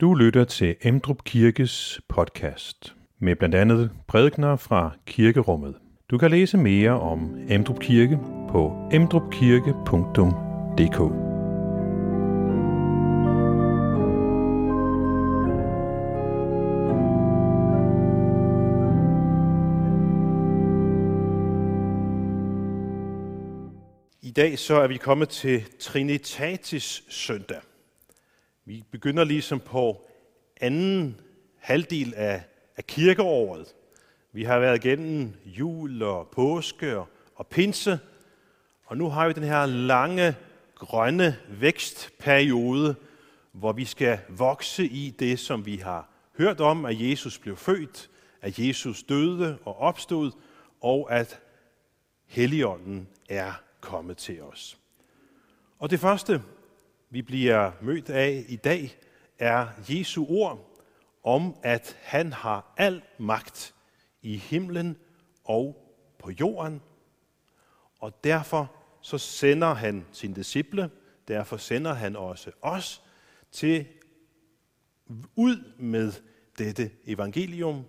Du lytter til Emdrup Kirkes podcast med blandt andet prædikner fra kirkerummet. Du kan læse mere om Emdrup Kirke på emdrupkirke.dk. I dag så er vi kommet til Trinitatis søndag. Vi begynder ligesom på anden halvdel af, af kirkeåret. Vi har været igennem jul og påske og, og pinse, og nu har vi den her lange grønne vækstperiode, hvor vi skal vokse i det, som vi har hørt om, at Jesus blev født, at Jesus døde og opstod, og at Helligånden er kommet til os. Og det første, vi bliver mødt af i dag, er Jesu ord om, at han har al magt i himlen og på jorden. Og derfor så sender han sin disciple, derfor sender han også os til ud med dette evangelium,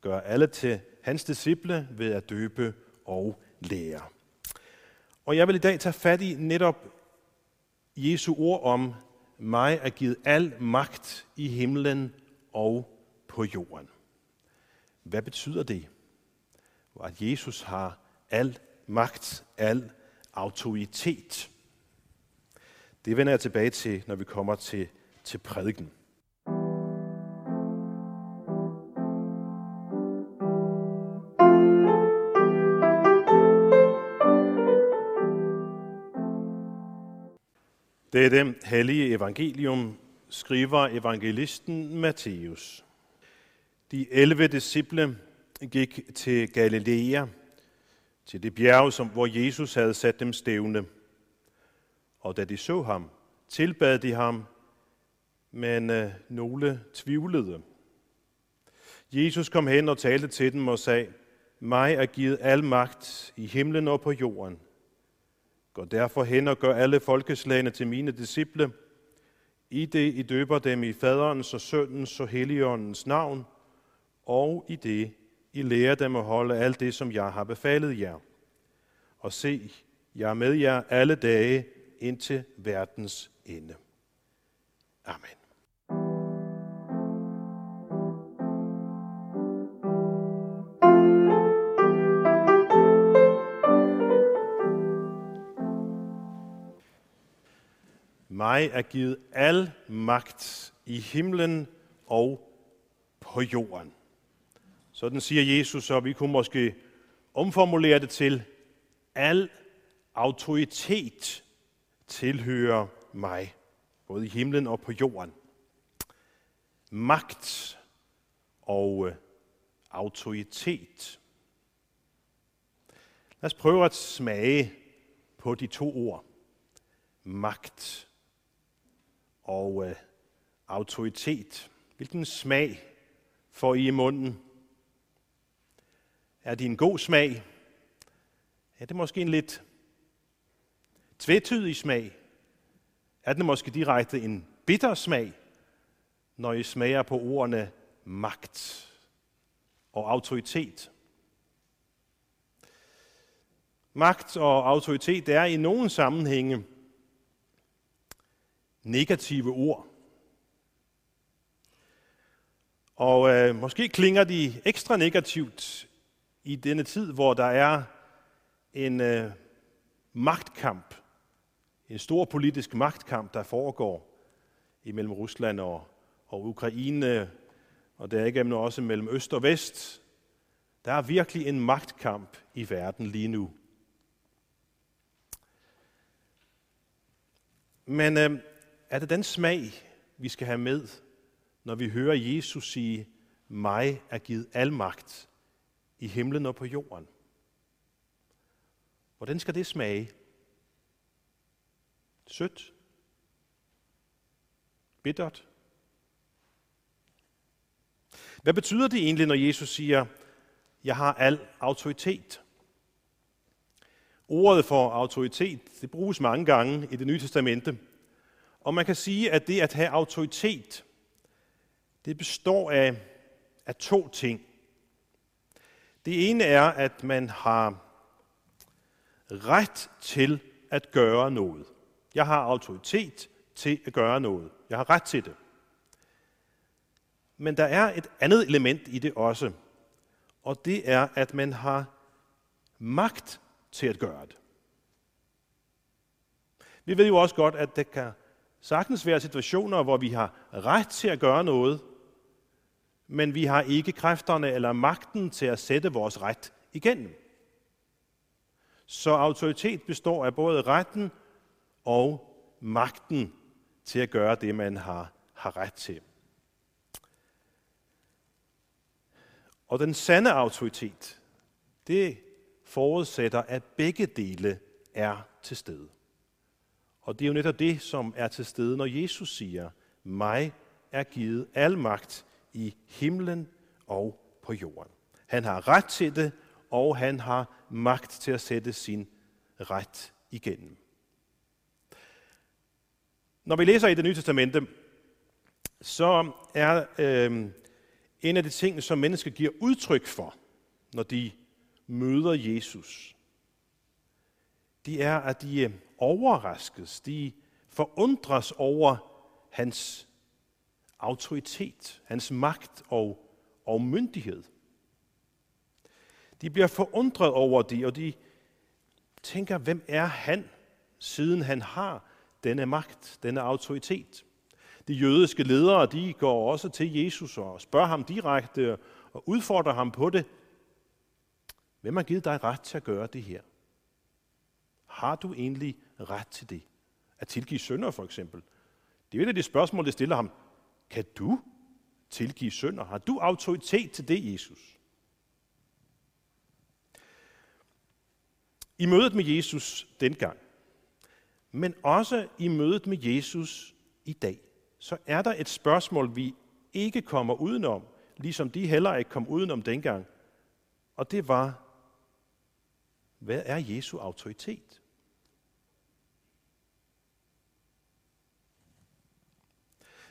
gør alle til hans disciple ved at døbe og lære. Og jeg vil i dag tage fat i netop Jesu ord om, mig er givet al magt i himlen og på jorden. Hvad betyder det? At Jesus har al magt, al autoritet. Det vender jeg tilbage til, når vi kommer til, til prædiken. Dette hellige evangelium skriver evangelisten Matthæus. De 11 disciple gik til Galilea, til det bjerg, som, hvor Jesus havde sat dem stævne. Og da de så ham, tilbad de ham, men øh, nogle tvivlede. Jesus kom hen og talte til dem og sagde, mig er givet al magt i himlen og på jorden. Gå derfor hen og gør alle folkeslagene til mine disciple. I det I døber dem i faderens og søndens og helligåndens navn, og i det I lærer dem at holde alt det, som jeg har befalet jer. Og se, jeg er med jer alle dage indtil verdens ende. Amen. Mig er givet al magt i himlen og på jorden. Sådan siger Jesus, og vi kunne måske omformulere det til, al autoritet tilhører mig, både i himlen og på jorden. Magt og øh, autoritet. Lad os prøve at smage på de to ord. Magt og øh, autoritet. Hvilken smag får I i munden? Er det en god smag? Er det måske en lidt tvetydig smag? Er det måske direkte en bitter smag, når I smager på ordene magt og autoritet? Magt og autoritet er i nogle sammenhænge negative ord. Og øh, måske klinger de ekstra negativt i denne tid, hvor der er en øh, magtkamp, en stor politisk magtkamp, der foregår imellem Rusland og, og Ukraine, og der er ikke også mellem øst og vest. Der er virkelig en magtkamp i verden lige nu. Men øh, er det den smag, vi skal have med, når vi hører Jesus sige, mig er givet al magt i himlen og på jorden? Hvordan skal det smage? Sødt? Bittert? Hvad betyder det egentlig, når Jesus siger, jeg har al autoritet? Ordet for autoritet, det bruges mange gange i det nye testamente. Og man kan sige, at det at have autoritet, det består af, af to ting. Det ene er, at man har ret til at gøre noget. Jeg har autoritet til at gøre noget. Jeg har ret til det. Men der er et andet element i det også, og det er, at man har magt til at gøre det. Vi ved jo også godt, at det kan sagtens være situationer, hvor vi har ret til at gøre noget, men vi har ikke kræfterne eller magten til at sætte vores ret igennem. Så autoritet består af både retten og magten til at gøre det, man har, har ret til. Og den sande autoritet, det forudsætter, at begge dele er til stede. Og det er jo netop det, som er til stede, når Jesus siger, mig er givet al magt i himlen og på jorden. Han har ret til det, og han har magt til at sætte sin ret igennem. Når vi læser i det nye testamente, så er øh, en af de ting, som mennesker giver udtryk for, når de møder Jesus, det er, at de øh, overraskes, de forundres over hans autoritet, hans magt og, og myndighed. De bliver forundret over det, og de tænker, hvem er han, siden han har denne magt, denne autoritet. De jødiske ledere, de går også til Jesus og spørger ham direkte og udfordrer ham på det. Hvem har givet dig ret til at gøre det her? Har du egentlig ret til det? At tilgive sønder for eksempel. Det er et af de spørgsmål, det stiller ham. Kan du tilgive sønder? Har du autoritet til det, Jesus? I mødet med Jesus dengang, men også i mødet med Jesus i dag, så er der et spørgsmål, vi ikke kommer udenom, ligesom de heller ikke kom udenom dengang. Og det var, hvad er Jesu autoritet?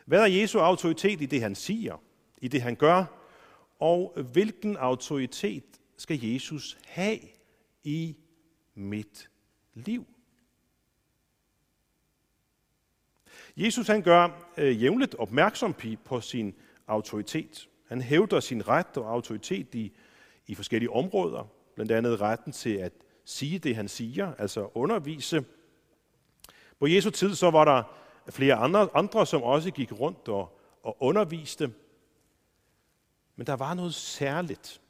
Hvad er Jesu autoritet i det, han siger, i det, han gør, og hvilken autoritet skal Jesus have i mit liv? Jesus han gør øh, jævnligt opmærksom på sin autoritet. Han hævder sin ret og autoritet i, i forskellige områder, blandt andet retten til at sige det, han siger, altså undervise. På Jesu tid så var der flere andre, andre som også gik rundt og, og underviste. Men der var noget særligt.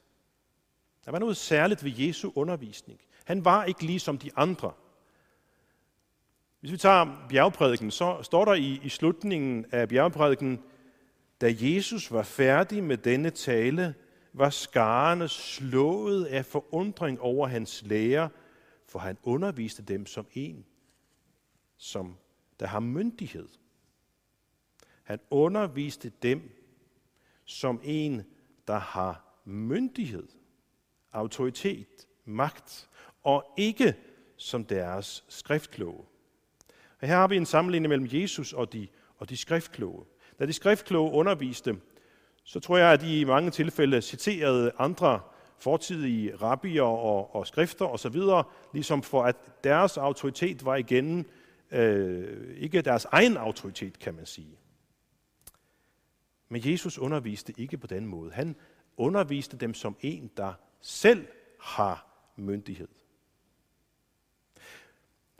Der var noget særligt ved Jesu undervisning. Han var ikke ligesom de andre. Hvis vi tager bjergprædiken, så står der i, i slutningen af bjergprædiken, da Jesus var færdig med denne tale, var skarerne slået af forundring over hans lærer, for han underviste dem som en, som der har myndighed. Han underviste dem som en, der har myndighed, autoritet, magt, og ikke som deres skriftkloge. Og her har vi en sammenligning mellem Jesus og de, og de skriftkloge. Da de skriftkloge underviste, så tror jeg, at de i mange tilfælde citerede andre fortidige rabbier og, og skrifter osv., ligesom for at deres autoritet var igen øh, ikke deres egen autoritet, kan man sige. Men Jesus underviste ikke på den måde. Han underviste dem som en, der selv har myndighed.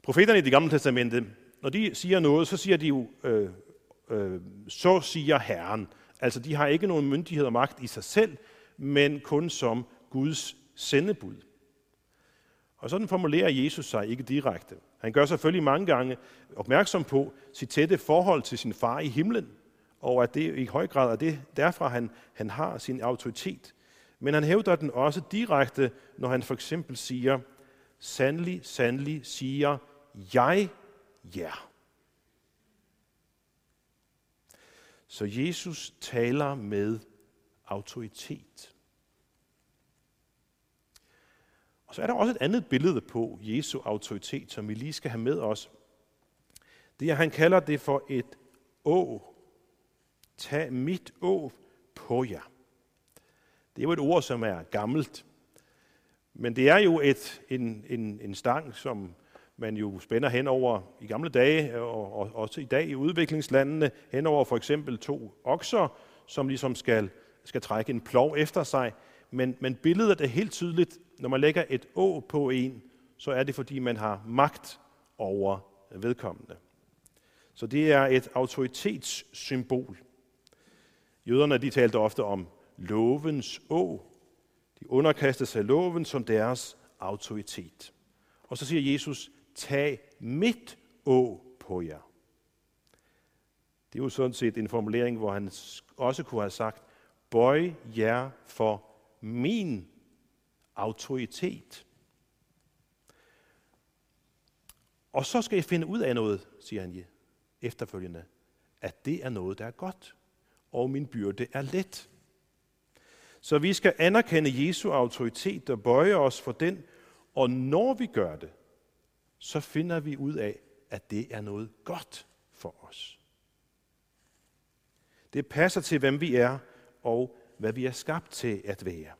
Profeterne i det gamle testamente, når de siger noget, så siger de jo, øh, øh, så siger Herren. Altså, de har ikke nogen myndighed og magt i sig selv, men kun som Guds sendebud. Og sådan formulerer Jesus sig ikke direkte. Han gør selvfølgelig mange gange opmærksom på sit tætte forhold til sin far i himlen, og at det i høj grad er det derfra, han, han har sin autoritet. Men han hævder den også direkte, når han for eksempel siger, sandelig, sandelig siger jeg ja. Så Jesus taler med autoritet. Og så er der også et andet billede på Jesu autoritet, som vi lige skal have med os. Det er, han kalder det for et å. Tag mit å på jer. Det er jo et ord, som er gammelt. Men det er jo et, en, en, en stang, som man jo spænder hen over i gamle dage, og, og også i dag i udviklingslandene, hen over for eksempel to okser, som ligesom skal, skal trække en plov efter sig. Men, men billedet er helt tydeligt, når man lægger et å på en, så er det fordi man har magt over vedkommende. Så det er et autoritetssymbol. Jøderne de talte ofte om lovens å. De underkastede sig loven som deres autoritet. Og så siger Jesus, tag mit å på jer. Det er jo sådan set en formulering, hvor han også kunne have sagt, bøj jer for min autoritet. Og så skal jeg finde ud af noget, siger han efterfølgende, at det er noget, der er godt, og min byrde er let. Så vi skal anerkende Jesu autoritet og bøje os for den, og når vi gør det, så finder vi ud af, at det er noget godt for os. Det passer til, hvem vi er, og hvad vi er skabt til at være.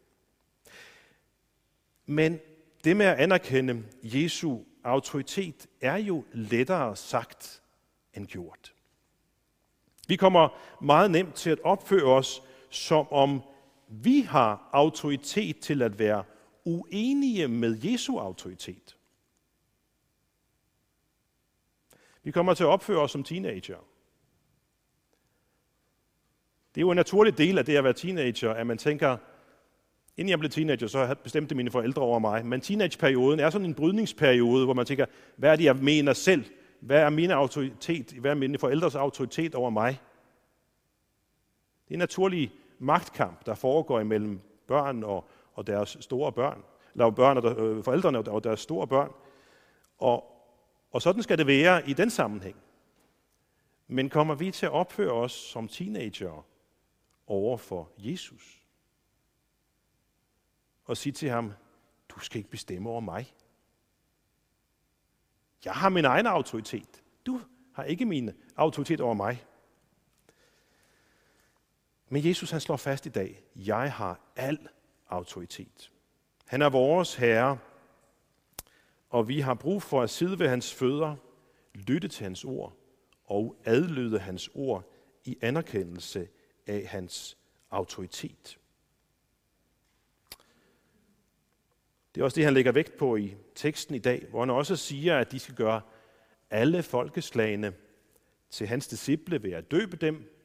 Men det med at anerkende Jesu autoritet er jo lettere sagt end gjort. Vi kommer meget nemt til at opføre os, som om vi har autoritet til at være uenige med Jesu autoritet. Vi kommer til at opføre os som teenager. Det er jo en naturlig del af det at være teenager, at man tænker, inden jeg blev teenager, så bestemte mine forældre over mig. Men teenageperioden er sådan en brydningsperiode, hvor man tænker, hvad er det, jeg mener selv? Hvad er min autoritet? Hvad er mine forældres autoritet over mig? Det er en naturlig magtkamp, der foregår imellem børn og, og deres store børn. Eller børn og der, øh, forældrene og deres store børn. Og, og sådan skal det være i den sammenhæng. Men kommer vi til at opføre os som teenager over for Jesus? Og sige til ham, du skal ikke bestemme over mig. Jeg har min egen autoritet. Du har ikke min autoritet over mig. Men Jesus han slår fast i dag, jeg har al autoritet. Han er vores herre, og vi har brug for at sidde ved hans fødder, lytte til hans ord og adlyde hans ord i anerkendelse af hans autoritet. Det er også det, han lægger vægt på i teksten i dag, hvor han også siger, at de skal gøre alle folkeslagene til hans disciple ved at døbe dem,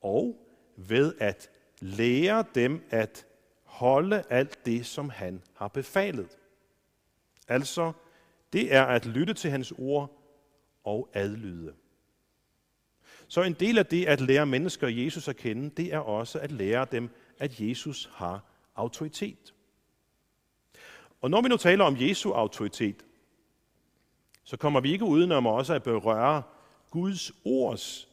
og ved at lære dem at holde alt det, som han har befalet. Altså, det er at lytte til hans ord og adlyde. Så en del af det at lære mennesker Jesus at kende, det er også at lære dem, at Jesus har autoritet. Og når vi nu taler om Jesu autoritet, så kommer vi ikke udenom også at berøre Guds ords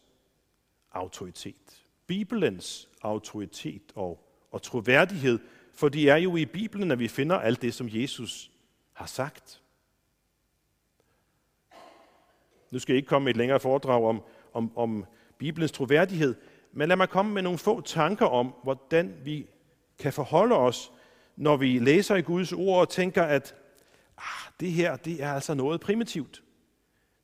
autoritet. Bibelens autoritet og, og troværdighed, for det er jo i Bibelen, at vi finder alt det, som Jesus har sagt. Nu skal jeg ikke komme med et længere foredrag om, om, om Bibelens troværdighed, men lad mig komme med nogle få tanker om, hvordan vi kan forholde os, når vi læser i Guds ord og tænker, at ah, det her det er altså noget primitivt.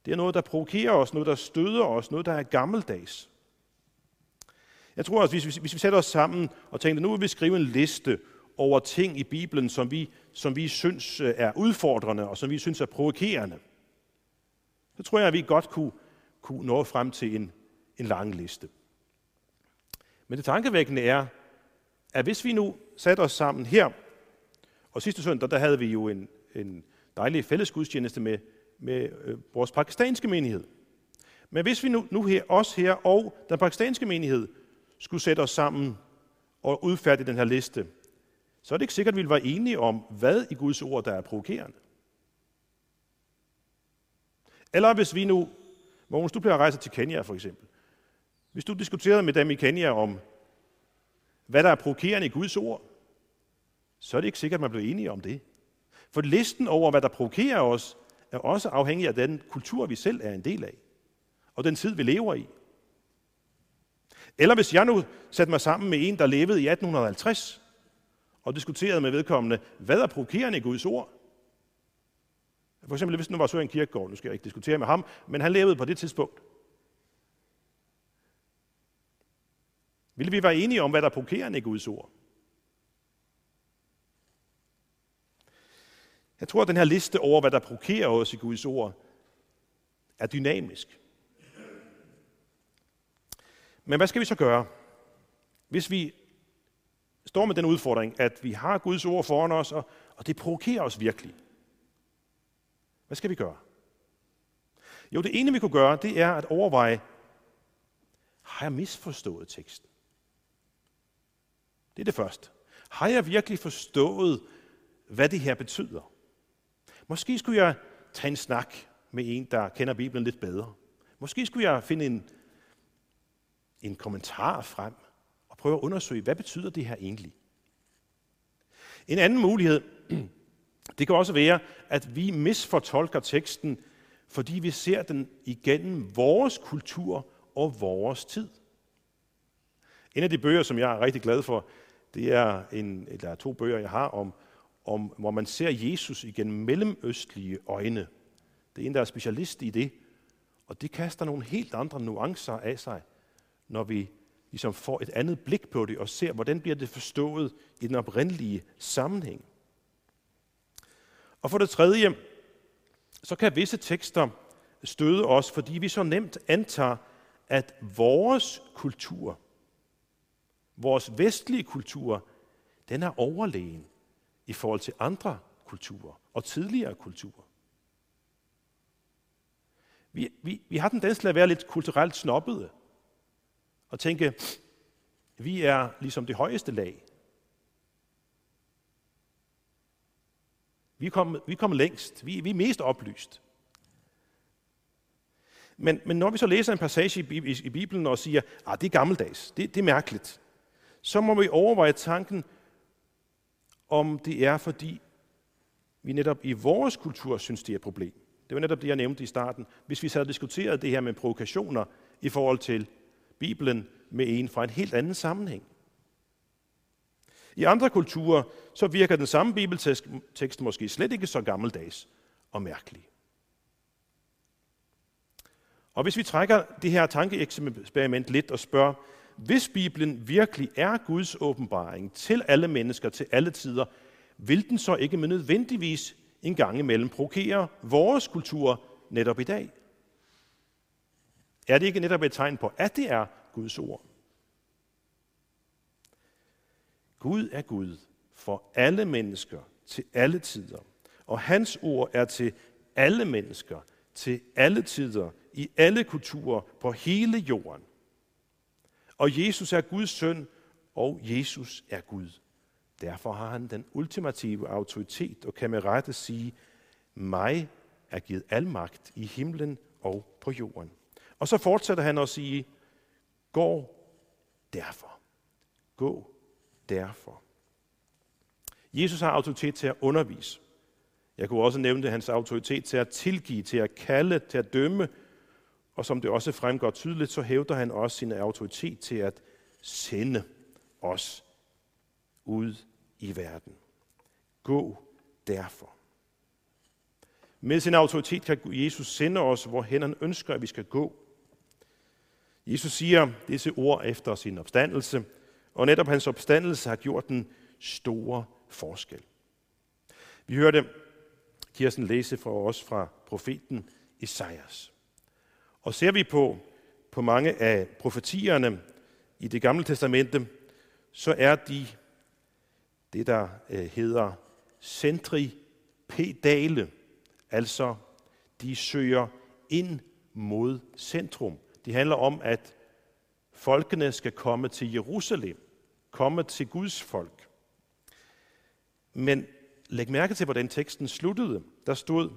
Det er noget, der provokerer os, noget, der støder os, noget, der er gammeldags. Jeg tror, at hvis, hvis, hvis vi sætter os sammen og tænker, nu vil vi skrive en liste over ting i Bibelen, som vi, som vi synes øh, er udfordrende og som vi synes er provokerende, så tror jeg, at vi godt kunne, kunne nå frem til en, en lang liste. Men det tankevækkende er, at hvis vi nu satte os sammen her, og sidste søndag, der havde vi jo en, en dejlig fællesgudstjeneste med, med øh, vores pakistanske menighed. Men hvis vi nu, nu her, os her og den pakistanske menighed skulle sætte os sammen og udfærdige den her liste, så er det ikke sikkert, at vi vil være enige om, hvad i Guds ord, der er provokerende. Eller hvis vi nu, Mogens, du bliver at rejse til Kenya for eksempel. Hvis du diskuterede med dem i Kenya om, hvad der er provokerende i Guds ord, så er det ikke sikkert, at man bliver enige om det. For listen over, hvad der provokerer os, er også afhængig af den kultur, vi selv er en del af, og den tid, vi lever i. Eller hvis jeg nu satte mig sammen med en, der levede i 1850, og diskuterede med vedkommende, hvad er provokerende i Guds ord? For eksempel, hvis nu var Søren Kirkegaard, nu skal jeg ikke diskutere med ham, men han levede på det tidspunkt. Ville vi være enige om, hvad der er provokerende i Guds ord? Jeg tror, at den her liste over, hvad der provokerer os i Guds ord, er dynamisk. Men hvad skal vi så gøre? Hvis vi står med den udfordring, at vi har Guds ord foran os, og, og det provokerer os virkelig. Hvad skal vi gøre? Jo, det ene vi kunne gøre, det er at overveje, har jeg misforstået teksten? Det er det første. Har jeg virkelig forstået, hvad det her betyder? Måske skulle jeg tage en snak med en, der kender Bibelen lidt bedre. Måske skulle jeg finde en, en kommentar frem og prøve at undersøge, hvad betyder det her egentlig? En anden mulighed, det kan også være, at vi misfortolker teksten, fordi vi ser den igennem vores kultur og vores tid. En af de bøger, som jeg er rigtig glad for, det er en, eller to bøger, jeg har om, om, hvor man ser Jesus igennem mellemøstlige øjne. Det er en, der er specialist i det, og det kaster nogle helt andre nuancer af sig, når vi ligesom får et andet blik på det og ser, hvordan bliver det forstået i den oprindelige sammenhæng. Og for det tredje, så kan visse tekster støde os, fordi vi så nemt antager, at vores kultur, vores vestlige kultur, den er overlegen i forhold til andre kulturer og tidligere kulturer. Vi, vi, vi har tendens til at være lidt kulturelt snobbede og tænke, vi er ligesom det højeste lag. Vi er kommet, vi er kommet længst. Vi, vi er mest oplyst. Men, men når vi så læser en passage i, i, i Bibelen og siger, at ah, det er gammeldags, det, det er mærkeligt, så må vi overveje tanken, om det er, fordi vi netop i vores kultur synes, det er et problem. Det var netop det, jeg nævnte i starten. Hvis vi så havde diskuteret det her med provokationer i forhold til Bibelen med en fra en helt anden sammenhæng. I andre kulturer, så virker den samme bibeltekst måske slet ikke så gammeldags og mærkelig. Og hvis vi trækker det her tankeeksperiment lidt og spørger, hvis Bibelen virkelig er Guds åbenbaring til alle mennesker til alle tider, vil den så ikke med nødvendigvis en gang imellem provokere vores kultur netop i dag? Er det ikke netop et tegn på, at det er Guds ord? Gud er Gud for alle mennesker til alle tider, og hans ord er til alle mennesker til alle tider, i alle kulturer, på hele jorden. Og Jesus er Guds søn, og Jesus er Gud. Derfor har han den ultimative autoritet og kan med rette sige, mig er givet al magt i himlen og på jorden. Og så fortsætter han at sige, gå derfor. Gå derfor. Jesus har autoritet til at undervise. Jeg kunne også nævne det, hans autoritet til at tilgive, til at kalde, til at dømme. Og som det også fremgår tydeligt, så hævder han også sin autoritet til at sende os ud i verden. Gå derfor. Med sin autoritet kan Jesus sende os, hvorhen han ønsker, at vi skal gå. Jesus siger disse ord efter sin opstandelse, og netop hans opstandelse har gjort den store forskel. Vi hørte Kirsten læse for os fra profeten Esajas. Og ser vi på, på mange af profetierne i det gamle testamente, så er de det, der øh, hedder centripedale, altså de søger ind mod centrum. Det handler om, at folkene skal komme til Jerusalem, komme til Guds folk. Men læg mærke til, hvordan teksten sluttede. Der stod,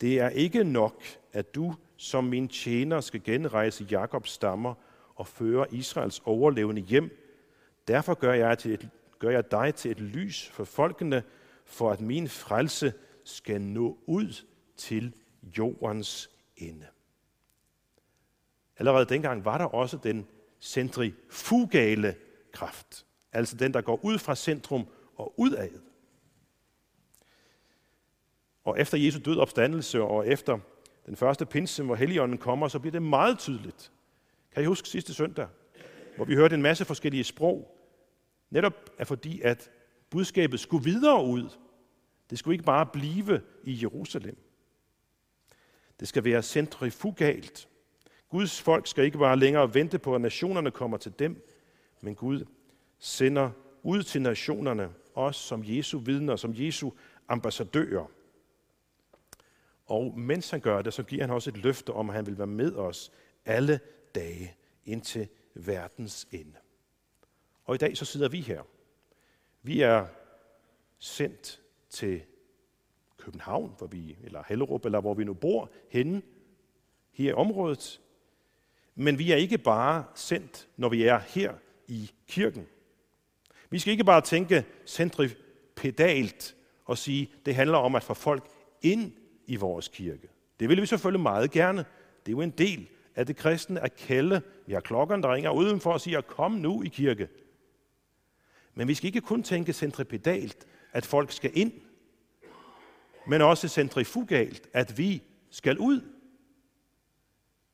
det er ikke nok, at du som min tjener skal genrejse Jakobs stammer og føre Israels overlevende hjem. Derfor gør jeg, til et, gør jeg dig til et lys for folkene, for at min frelse skal nå ud til jordens ende. Allerede dengang var der også den centrifugale kraft. Altså den, der går ud fra centrum og udad. Og efter Jesu død opstandelse, og efter den første pinse, hvor Helligånden kommer, så bliver det meget tydeligt. Kan I huske sidste søndag, hvor vi hørte en masse forskellige sprog? Netop er fordi, at budskabet skulle videre ud. Det skulle ikke bare blive i Jerusalem. Det skal være centrifugalt. Guds folk skal ikke bare længere vente på, at nationerne kommer til dem, men Gud sender ud til nationerne, os som Jesu vidner, som Jesu ambassadører. Og mens han gør det, så giver han også et løfte om, at han vil være med os alle dage indtil verdens ende. Og i dag så sidder vi her. Vi er sendt til København, hvor vi, eller Hellerup, eller hvor vi nu bor henne, her i området. Men vi er ikke bare sendt, når vi er her i kirken. Vi skal ikke bare tænke centripedalt og sige, det handler om at få folk ind i vores kirke. Det vil vi selvfølgelig meget gerne. Det er jo en del af det kristne at kalde. Vi har klokkerne, der ringer udenfor og siger, kom nu i kirke. Men vi skal ikke kun tænke centripedalt, at folk skal ind, men også centrifugalt, at vi skal ud.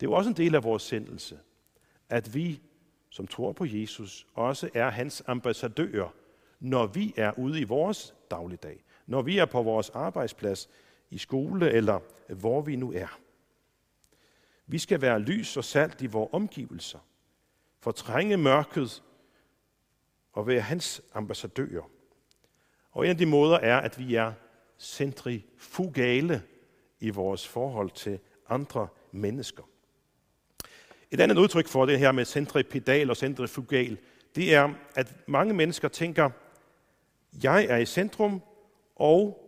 Det er jo også en del af vores sendelse, at vi, som tror på Jesus, også er hans ambassadører, når vi er ude i vores dagligdag, når vi er på vores arbejdsplads, i skole eller hvor vi nu er. Vi skal være lys og salt i vores omgivelser, fortrænge mørket og være hans ambassadører. Og en af de måder er, at vi er centrifugale i vores forhold til andre mennesker. Et andet udtryk for det her med centripedal og centrifugal, det er, at mange mennesker tænker, jeg er i centrum, og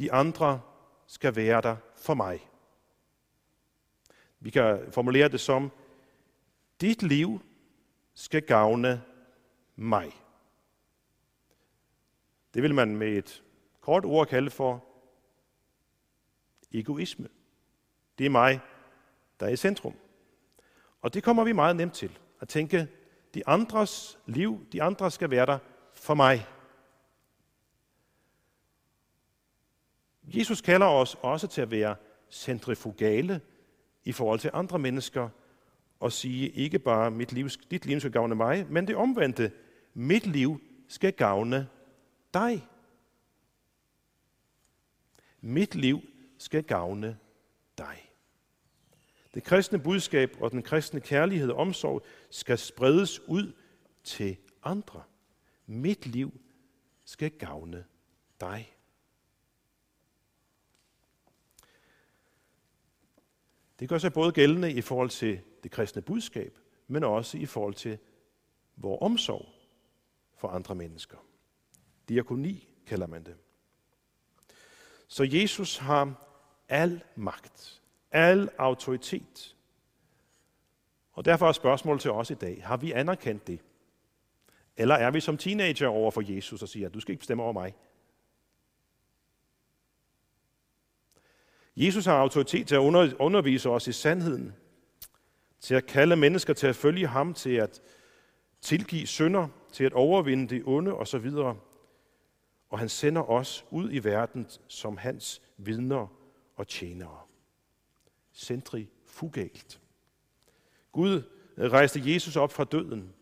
de andre skal være der for mig. Vi kan formulere det som, dit liv skal gavne mig. Det vil man med et kort ord kalde for egoisme. Det er mig, der er i centrum. Og det kommer vi meget nemt til. At tænke, de andres liv, de andre skal være der for mig. Jesus kalder os også til at være centrifugale i forhold til andre mennesker og sige ikke bare, mit liv, dit liv skal gavne mig, men det omvendte, mit liv skal gavne dig. Mit liv skal gavne dig. Det kristne budskab og den kristne kærlighed og omsorg skal spredes ud til andre. Mit liv skal gavne dig. Det gør sig både gældende i forhold til det kristne budskab, men også i forhold til vores omsorg for andre mennesker. Diakoni kalder man det. Så Jesus har al magt, al autoritet. Og derfor er spørgsmålet til os i dag, har vi anerkendt det? Eller er vi som teenager over for Jesus og siger, du skal ikke bestemme over mig? Jesus har autoritet til at undervise os i sandheden, til at kalde mennesker til at følge ham, til at tilgive synder, til at overvinde det onde osv. Og han sender os ud i verden som hans vidner og tjenere. Centrifugalt. Gud rejste Jesus op fra døden.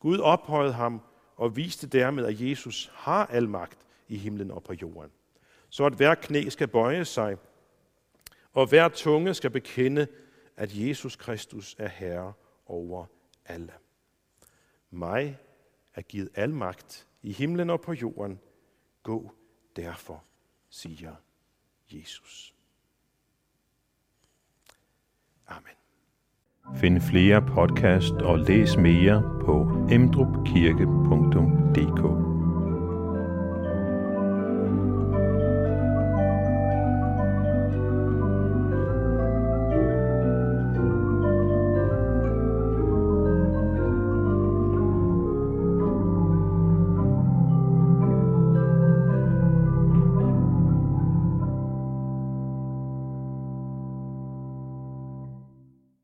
Gud ophøjede ham og viste dermed, at Jesus har al magt i himlen og på jorden. Så at hver knæ skal bøje sig, og hver tunge skal bekende, at Jesus Kristus er Herre over alle. Mig er givet al magt i himlen og på jorden. Gå derfor, siger Jesus. Amen. Find flere podcast og læs mere på emdrupkirke.dk